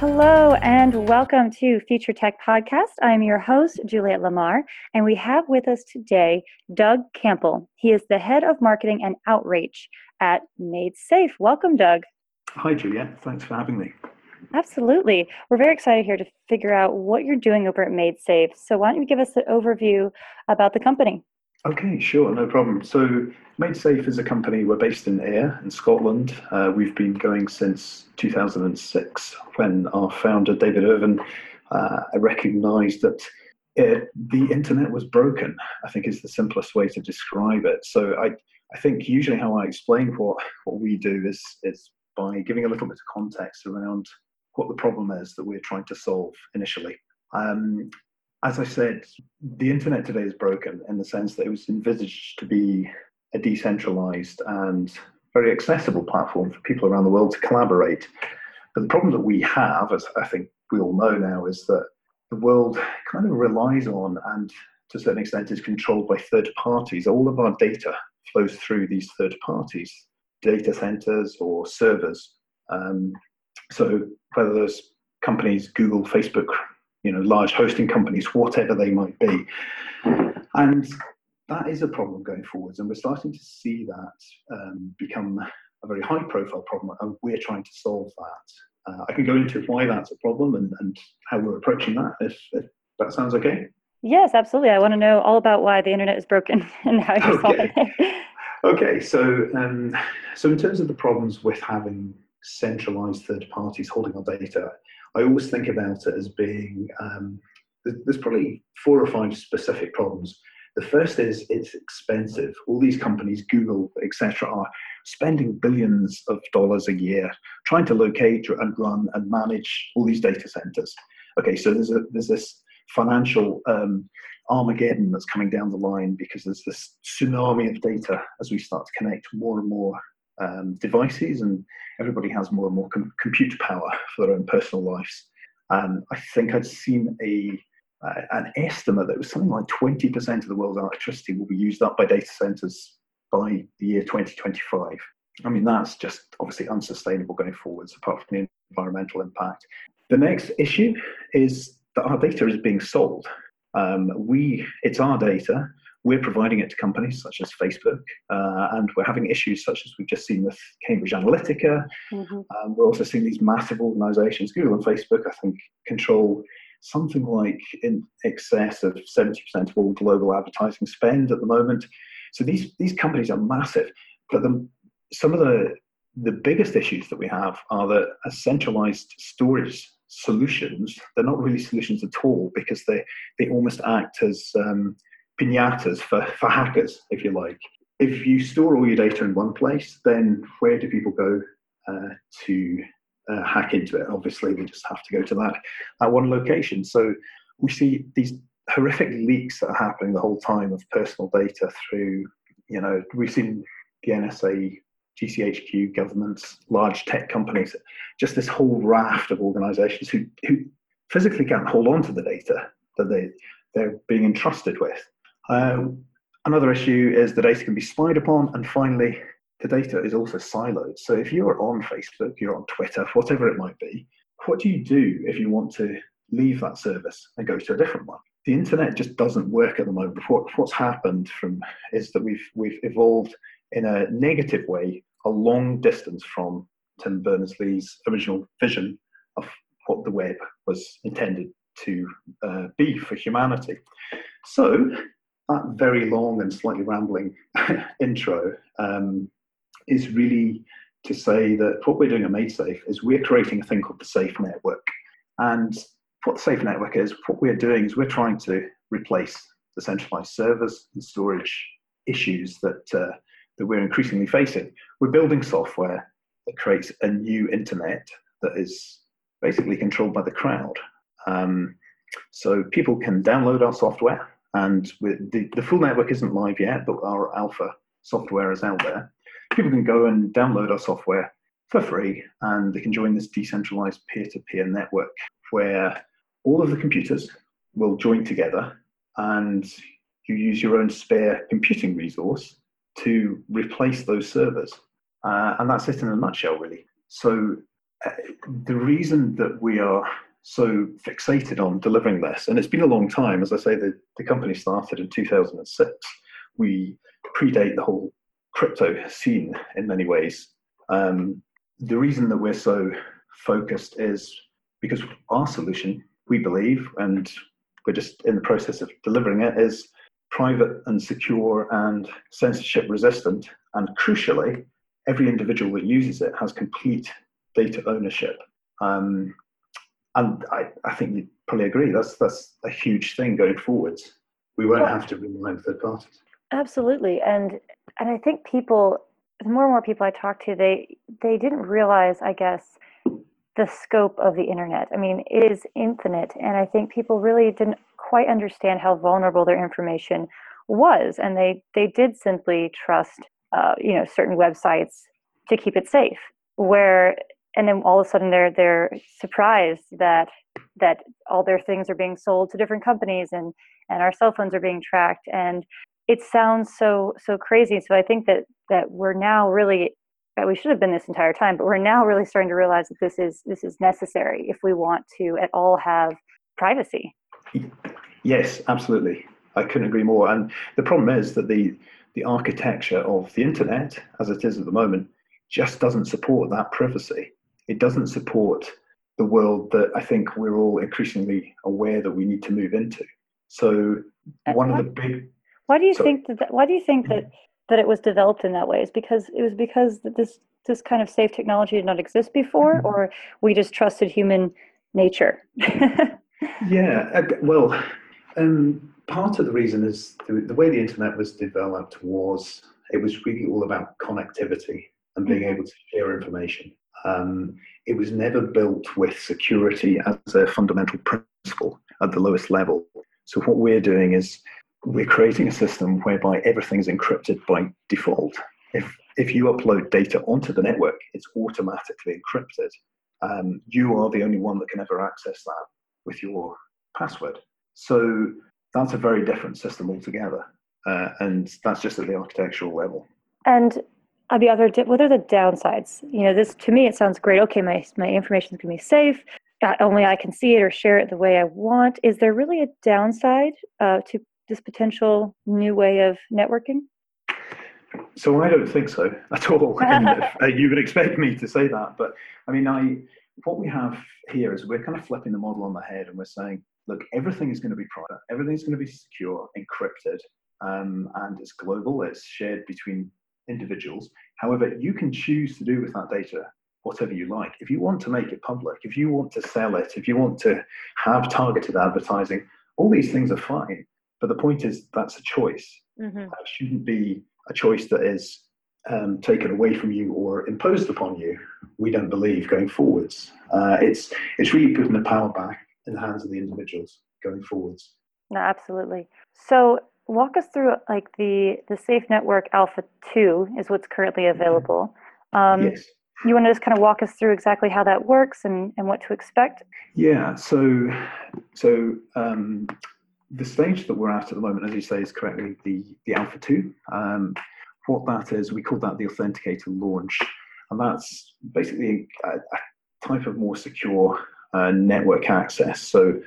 Hello and welcome to Future Tech Podcast. I'm your host, Juliet Lamar, and we have with us today Doug Campbell. He is the head of marketing and outreach at MaidSafe. Welcome, Doug. Hi, Juliet. Thanks for having me. Absolutely. We're very excited here to figure out what you're doing over at MaidSafe. So, why don't you give us an overview about the company? Okay, sure, no problem. So, MaidSafe is a company. We're based in Ayr in Scotland. Uh, we've been going since 2006 when our founder, David Irvine, uh, recognised that it, the internet was broken, I think is the simplest way to describe it. So, I, I think usually how I explain what, what we do is, is by giving a little bit of context around what the problem is that we're trying to solve initially. Um, as I said, the internet today is broken in the sense that it was envisaged to be a decentralized and very accessible platform for people around the world to collaborate. But the problem that we have, as I think we all know now, is that the world kind of relies on and to a certain extent is controlled by third parties. All of our data flows through these third parties, data centers or servers. Um, so whether those companies, Google, Facebook, you know, large hosting companies, whatever they might be. And that is a problem going forwards, and we're starting to see that um, become a very high profile problem, and we're trying to solve that. Uh, I can go into why that's a problem and, and how we're approaching that, if, if that sounds okay. Yes, absolutely. I want to know all about why the internet is broken and how you're okay. solving it. okay, so um, so in terms of the problems with having centralized third parties holding our data, I always think about it as being um, there's probably four or five specific problems. The first is it's expensive. All these companies, Google, etc., are spending billions of dollars a year trying to locate and run and manage all these data centers. Okay, so there's a there's this financial um, Armageddon that's coming down the line because there's this tsunami of data as we start to connect more and more um, devices, and everybody has more and more com- power for their own personal lives. And I think I'd seen a uh, an estimate that was something like 20% of the world's electricity will be used up by data centers by the year 2025. I mean, that's just obviously unsustainable going forwards, apart from the environmental impact. The next issue is that our data is being sold. Um, we, it's our data, we're providing it to companies such as Facebook, uh, and we're having issues such as we've just seen with Cambridge Analytica. Mm-hmm. Um, we're also seeing these massive organizations, Google and Facebook, I think, control something like in excess of 70% of all global advertising spend at the moment. So these, these companies are massive, but the, some of the, the biggest issues that we have are that a centralized storage solutions, they're not really solutions at all because they, they almost act as um, pinatas for, for hackers, if you like. If you store all your data in one place, then where do people go uh, to uh, hack into it? Obviously, they just have to go to that, that one location. So we see these horrific leaks that are happening the whole time of personal data through, you know, we've seen the NSA, GCHQ, governments, large tech companies, just this whole raft of organizations who, who physically can't hold on to the data that they, they're being entrusted with. Um, another issue is the data can be spied upon, and finally, the data is also siloed. So if you're on Facebook, you're on Twitter, whatever it might be, what do you do if you want to leave that service and go to a different one? The internet just doesn't work at the moment. What, what's happened from is that we've we've evolved in a negative way a long distance from Tim Berners-Lee's original vision of what the web was intended to uh, be for humanity. So that very long and slightly rambling intro um, is really to say that what we're doing at MaidSafe is we're creating a thing called the Safe Network. And what the Safe Network is, what we're doing is we're trying to replace the centralized servers and storage issues that, uh, that we're increasingly facing. We're building software that creates a new internet that is basically controlled by the crowd. Um, so people can download our software and the, the full network isn't live yet, but our alpha software is out there. People can go and download our software for free, and they can join this decentralized peer-to-peer network where all of the computers will join together, and you use your own spare computing resource to replace those servers. Uh, and that's it in a nutshell, really. So uh, the reason that we are so fixated on delivering this, and it's been a long time, as I say, the, the company started in 2006. We predate the whole crypto scene in many ways. Um, the reason that we're so focused is because our solution, we believe, and we're just in the process of delivering it, is private and secure and censorship resistant. And crucially, every individual that uses it has complete data ownership. Um, and I, I think you probably agree that's that's a huge thing going forwards. We won't have to rely on third parties. Absolutely, and and I think people, the more and more people I talk to, they they didn't realize, I guess, the scope of the internet. I mean, it is infinite, and I think people really didn't quite understand how vulnerable their information was, and they they did simply trust, uh, you know, certain websites to keep it safe. Where and then all of a sudden they're they're surprised that that all their things are being sold to different companies and and our cell phones are being tracked. And it sounds so so crazy. So i think that that we're now really we should have been this entire time but we're now really starting to realize that this is this is necessary if we want to at all have privacy. Yes absolutely. I couldn't agree more. And the problem is that the the architecture of the internet as it is at the moment just doesn't support that privacy it doesn't support the world that I think we're all increasingly aware that we need to move into. So one of the big. Why do you sorry. think that? Why do you think that that it was developed in that way? Is because it was because this this kind of safe technology did not exist before, mm-hmm. or we just trusted human nature? yeah, uh, well, um, part of the reason is the, the way the internet was developed was it was really all about connectivity and being mm-hmm. able to share information. Um, it was never built with security as a fundamental principle at the lowest level. So what we're doing is we're creating a system whereby everything is encrypted by default. If if you upload data onto the network, it's automatically encrypted. Um, you are the only one that can ever access that with your password. So that's a very different system altogether, uh, and that's just at the architectural level. And are the other what are the downsides? You know this to me it sounds great. Okay my my information is going to be safe. Not only i can see it or share it the way i want. Is there really a downside uh, to this potential new way of networking? So i don't think so at all. Uh, you would expect me to say that but i mean i what we have here is we're kind of flipping the model on the head and we're saying look everything is going to be private. Everything's going to be secure encrypted um, and it's global. It's shared between individuals. However, you can choose to do with that data whatever you like. If you want to make it public, if you want to sell it, if you want to have targeted advertising, all these things are fine. But the point is that's a choice. Mm-hmm. That shouldn't be a choice that is um, taken away from you or imposed upon you. We don't believe going forwards. Uh, it's it's really putting the power back in the hands of the individuals going forwards. No, absolutely. So walk us through like the the safe network alpha 2 is what's currently mm-hmm. available. Um, yes. you want to just kind of walk us through exactly how that works and, and what to expect? Yeah so so um, the stage that we're at at the moment as you say is correctly the the alpha 2 um, what that is we call that the authenticator launch and that's basically a, a type of more secure uh, network access. So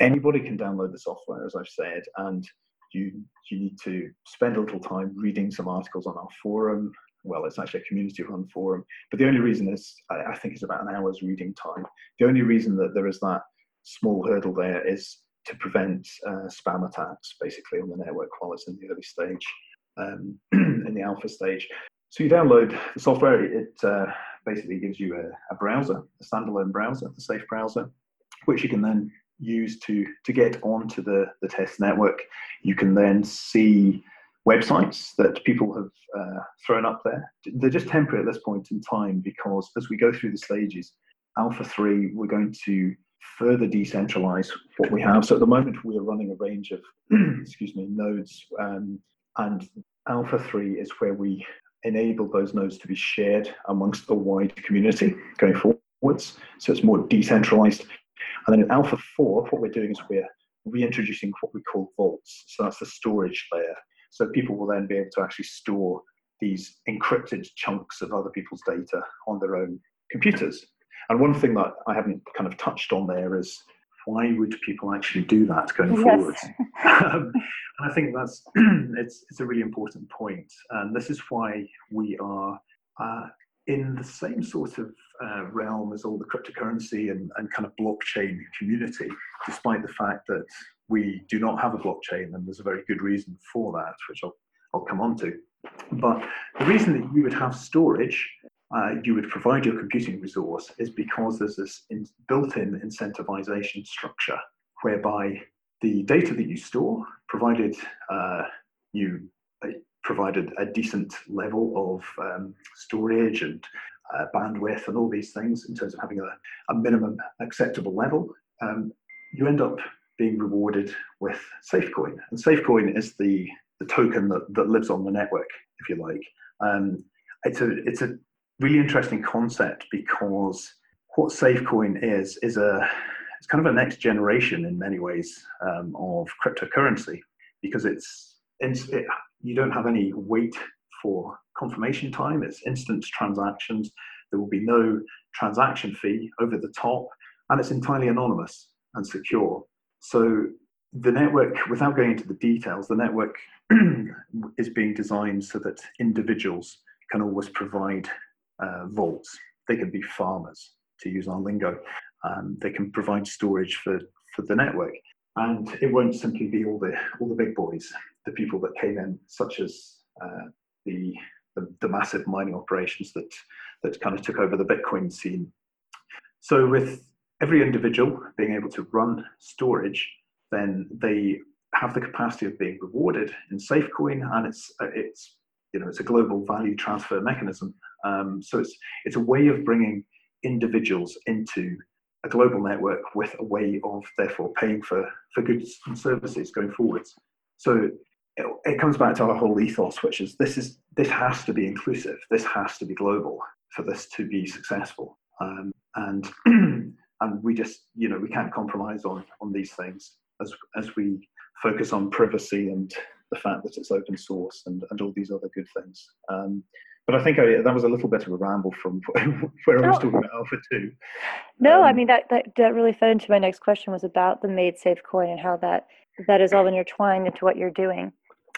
anybody can download the software, as I've said, and you you need to spend a little time reading some articles on our forum. Well, it's actually a community-run forum, but the only reason is I, I think it's about an hour's reading time. The only reason that there is that small hurdle there is to prevent uh, spam attacks, basically on the network while it's in the early stage, um, in the alpha stage. So you download the software. It uh, basically gives you a, a browser, a standalone browser, the safe browser, which you can then use to to get onto the the test network. You can then see websites that people have uh, thrown up there. They're just temporary at this point in time because as we go through the stages, Alpha 3, we're going to further decentralize what we have. So at the moment, we are running a range of, excuse me, nodes, um, and Alpha 3 is where we enable those nodes to be shared amongst a wide community going forwards. So it's more decentralized. And then in Alpha 4, what we're doing is we're reintroducing what we call vaults. So that's the storage layer. So people will then be able to actually store these encrypted chunks of other people's data on their own computers. And one thing that I haven't kind of touched on there is why would people actually do that going yes. forward? um, and I think that's it's it's a really important point. point, and this is why we are uh, in the same sort of uh, realm as all the cryptocurrency and, and kind of blockchain community, despite the fact that we do not have a blockchain, and there's a very good reason for that, which I'll I'll come on to. But the reason that you would have storage uh, you would provide your computing resource is because there's this in, built-in incentivization structure whereby the data that you store, provided uh, you provided a decent level of um, storage and uh, bandwidth and all these things in terms of having a, a minimum acceptable level, um, you end up being rewarded with SafeCoin. And SafeCoin is the, the token that, that lives on the network, if you like. Um, it's a it's a really interesting concept because what SafeCoin is is a it's kind of a next generation in many ways um, of cryptocurrency because it's, it, you don't have any wait for confirmation time. It's instant transactions. There will be no transaction fee over the top, and it's entirely anonymous and secure. So the network, without going into the details, the network is being designed so that individuals can always provide uh, vaults. They can be farmers, to use our lingo. Um, they can provide storage for, for the network. And it won't simply be all the, all the big boys, the people that came in, such as uh, the, the, the massive mining operations that, that kind of took over the Bitcoin scene. So, with every individual being able to run storage, then they have the capacity of being rewarded in SafeCoin, and it's it's you know it's a global value transfer mechanism. Um, so it's it's a way of bringing individuals into a global network with a way of therefore paying for for goods and services going forwards. So it, it comes back to our whole ethos, which is this is this has to be inclusive. This has to be global for this to be successful. Um, and and we just you know we can't compromise on on these things as as we focus on privacy and the fact that it's open source and, and all these other good things. Um, but I think I, that was a little bit of a ramble from where I was talking about Alpha 2. No, um, I mean, that, that, that really fed into my next question was about the MaidSafe coin and how that, that is all intertwined into what you're doing.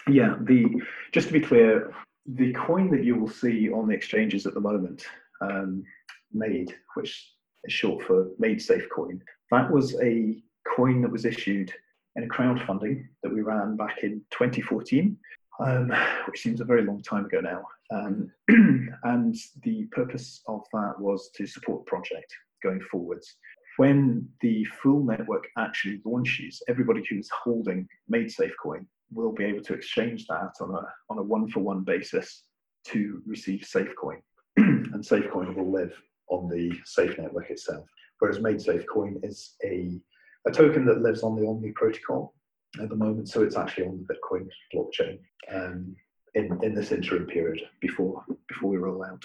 Yeah, the just to be clear, the coin that you will see on the exchanges at the moment, um, MAID, which is short for MaidSafe coin, that was a coin that was issued in a crowdfunding that we ran back in 2014, um, which seems a very long time ago now. Um, and the purpose of that was to support the project going forwards. When the full network actually launches, everybody who's holding MaidSafe coin will be able to exchange that on a on a one for one basis to receive SafeCoin, and SafeCoin will live on the Safe network itself. Whereas MaidSafe coin is a a token that lives on the Omni protocol at the moment, so it's actually on the Bitcoin blockchain um, in in this interim period before before we roll out.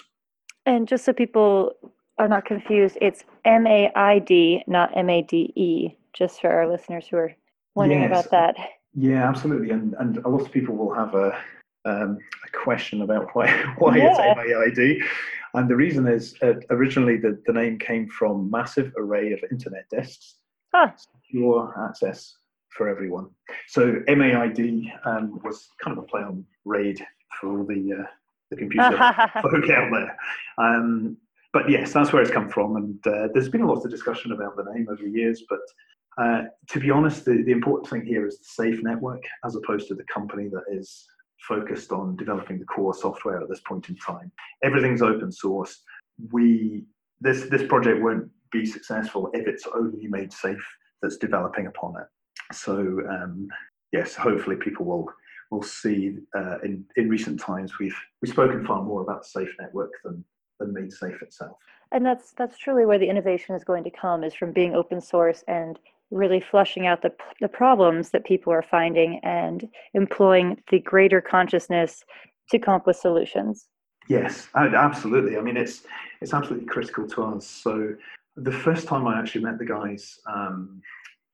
And just so people are not confused, it's M A I D, not M A D E. Just for our listeners who are wondering yes. about that. Yeah, absolutely, and and a lot of people will have a um, a question about why why yeah. it's MAID. And the reason is uh, originally the, the name came from massive array of internet disks Huh. Secure access for everyone. So MAID um, was kind of a play on RAID for all the uh, the computer folk out there. Um, but yes, that's where it's come from, and uh, there's been a lot of discussion about the name over the years. But uh, to be honest, the, the important thing here is the safe network, as opposed to the company that is focused on developing the core software at this point in time. Everything's open source. We this this project won't be successful if it's only MaidSafe that's developing upon it. So um, yes, hopefully people will will see uh, in in recent times we've we've spoken far more about safe network than than MaidSafe itself. And that's that's truly where the innovation is going to come is from being open source and really flushing out the the problems that people are finding and employing the greater consciousness to come up with solutions. Yes, absolutely. I mean, it's it's absolutely critical to us. So the first time I actually met the guys, um,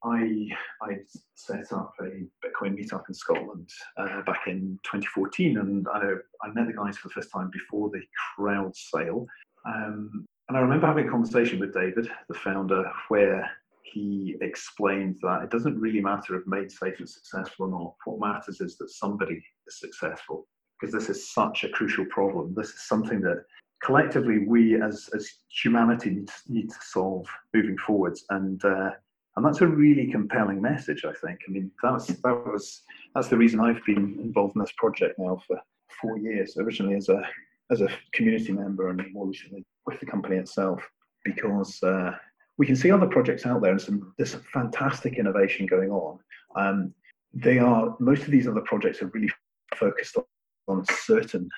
I I set up a Bitcoin meetup in Scotland uh, back in 2014, and I, I met the guys for the first time before the crowd sale. Um, and I remember having a conversation with David, the founder, where he explained that it doesn't really matter if MaidSafe is successful or not. What matters is that somebody is successful, because this is such a crucial problem. This is something that collectively we as, as humanity need, need to solve moving forwards. And uh, and that's a really compelling message. I think. I mean, that's that was that's the reason I've been involved in this project now for four years. Originally as a as a community member, and more recently with the company itself, because uh, we can see other projects out there and some there's some fantastic innovation going on. Um, they are most of these other projects are really focused on, on certain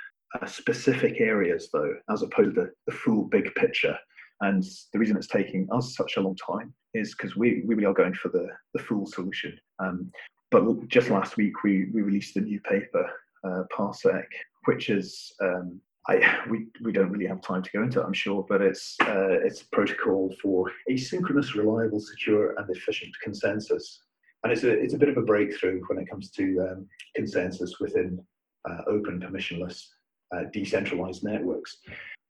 uh, specific areas, though, as opposed to the full big picture. And the reason it's taking us such a long time is because we, we really are going for the, the full solution. Um, but just last week, we, we released a new paper, uh, Parsec, which is um, I, we, we don't really have time to go into it, I'm sure, but it's uh, it's a protocol for asynchronous, reliable, secure, and efficient consensus. And it's a it's a bit of a breakthrough when it comes to um, consensus within uh, open, permissionless, uh, decentralized networks.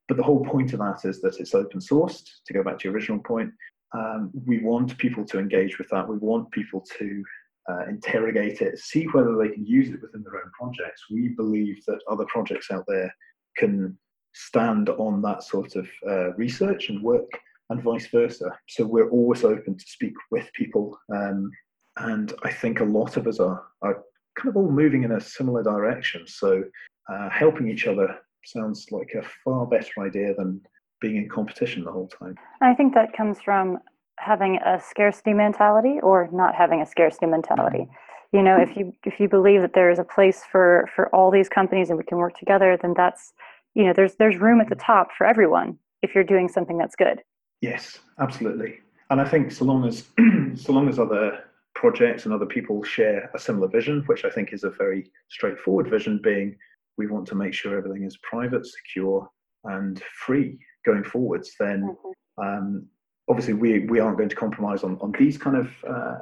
But the whole point of that is that it's open sourced. To go back to your original point, um, we want people to engage with that. We want people to uh, interrogate it, see whether they can use it within their own projects. We believe that other projects out there can stand on that sort of uh, research and work, and vice versa. So we're always open to speak with people, um, and I think a lot of us are are kind of all moving in a similar direction. So uh, helping each other sounds like a far better idea than being in competition the whole time. I think that comes from having a scarcity mentality or not having a scarcity mentality. Mm-hmm. You know, if you if you believe that there is a place for for all these companies and we can work together, then that's you know there's there's room at the top for everyone if you're doing something that's good. Yes, absolutely. And I think so long as so long as other projects and other people share a similar vision, which I think is a very straightforward vision, being we want to make sure everything is private, secure, and free going forwards, then mm-hmm. um, obviously we, we aren't going to compromise on, on these kind of uh,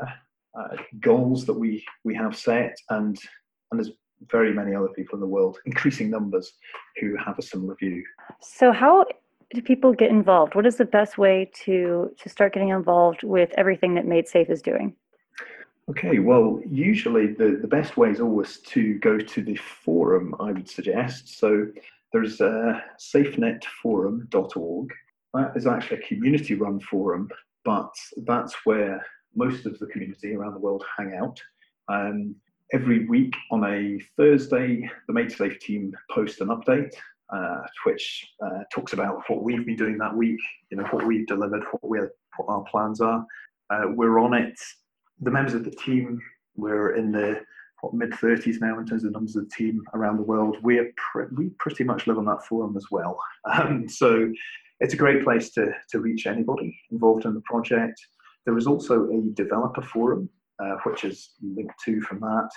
uh, goals that we, we have set. And, and there's very many other people in the world, increasing numbers, who have a similar view. So, how do people get involved? What is the best way to, to start getting involved with everything that MaidSafe is doing? Okay, well, usually the, the best way is always to go to the forum, I would suggest. So there's uh, safenetforum.org. That is actually a community run forum, but that's where most of the community around the world hang out. Um, every week on a Thursday, the MaidSafe team post an update, uh, which uh, talks about what we've been doing that week, you know, what we've delivered, what, we're, what our plans are. Uh, we're on it the members of the team, we're in the mid 30s now in terms of numbers of the team around the world. We're we pretty much live on that forum as well. Um, so it's a great place to, to reach anybody involved in the project. There is also a developer forum, uh, which is linked to from that.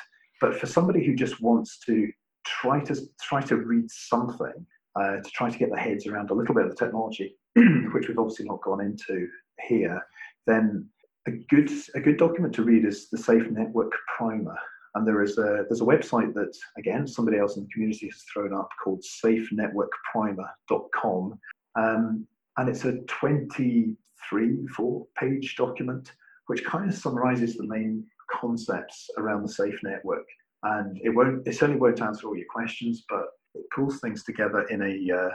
But for somebody who just wants to try to try to read something, uh, to try to get their heads around a little bit of the technology, which we've obviously not gone into here, then a good a good document to read is the Safe Network Primer, and there is a there's a website that again somebody else in the community has thrown up called SafeNetworkPrimer.com, um, and it's a 23 four page document which kind of summarizes the main concepts around the safe network. And it won't it certainly won't answer all your questions, but it pulls things together in a uh,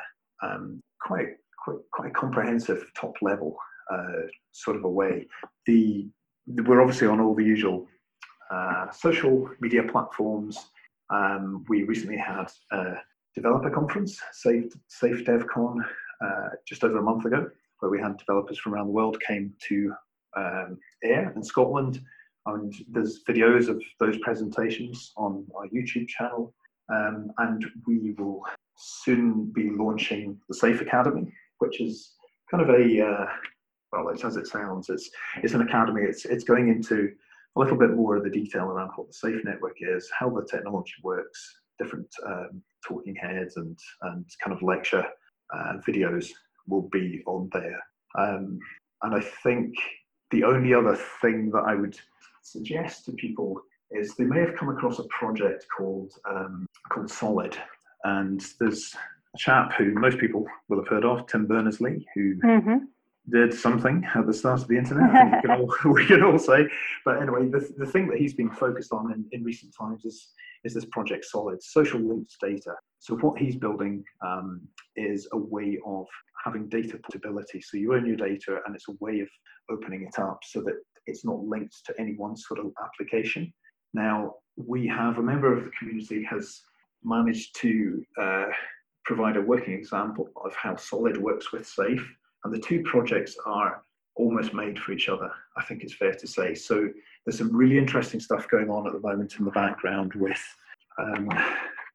um, quite quite quite comprehensive top level uh, sort of a way. The we're obviously on all the usual uh, social media platforms. Um, we recently had a developer conference, Safe, Safe DevCon, uh, just over a month ago, where we had developers from around the world came to um, Ayr in Scotland. And there's videos of those presentations on our YouTube channel. Um, and we will soon be launching the Safe Academy, which is kind of a uh, well, it's as it sounds. It's it's an academy. It's it's going into a little bit more of the detail around what the Safe Network is, how the technology works, different um, talking heads and and kind of lecture uh, videos will be on there. Um, and I think the only other thing that I would suggest to people is they may have come across a project called um, called Solid, and there's a chap who most people will have heard of, Tim Berners Lee, who mm-hmm did something at the start of the internet. I think we can all, we can all say. But anyway, the, the thing that he's been focused on in, in recent times is is this project Solid, social linked data. So what he's building um, is a way of having data portability. So you own your data, and it's a way of opening it up so that it's not linked to any one sort of application. Now we have a member of the community has managed to uh, provide a working example of how Solid works with Safe and the two projects are almost made for each other, I think it's fair to say. So there's some really interesting stuff going on at the moment in the background with um,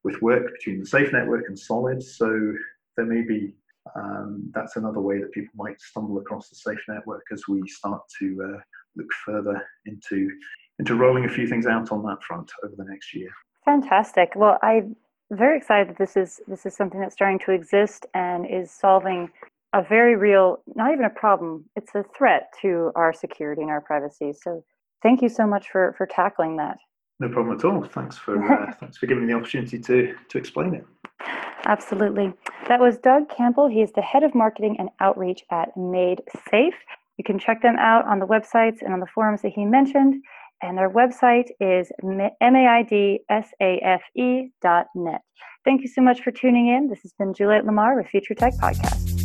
with work between the Safe Network and Solid. So there may be um, that's another way that people might stumble across the Safe Network as we start to uh, look further into into rolling a few things out on that front over the next year. Fantastic. Well, I'm very excited that this is this is something that's starting to exist and is solving a very real, not even a problem, it's a threat to our security and our privacy. So thank you so much for, for tackling that. No problem at all. Thanks for uh, thanks for giving me the opportunity to to explain it. Absolutely. That was Doug Campbell. He is the head of marketing and outreach at Made Safe. You can check them out on the websites and on the forums that he mentioned. And their website is maidsafe dot net. Thank you so much for tuning in. This has been Juliet Lamar with Future Tech Podcast.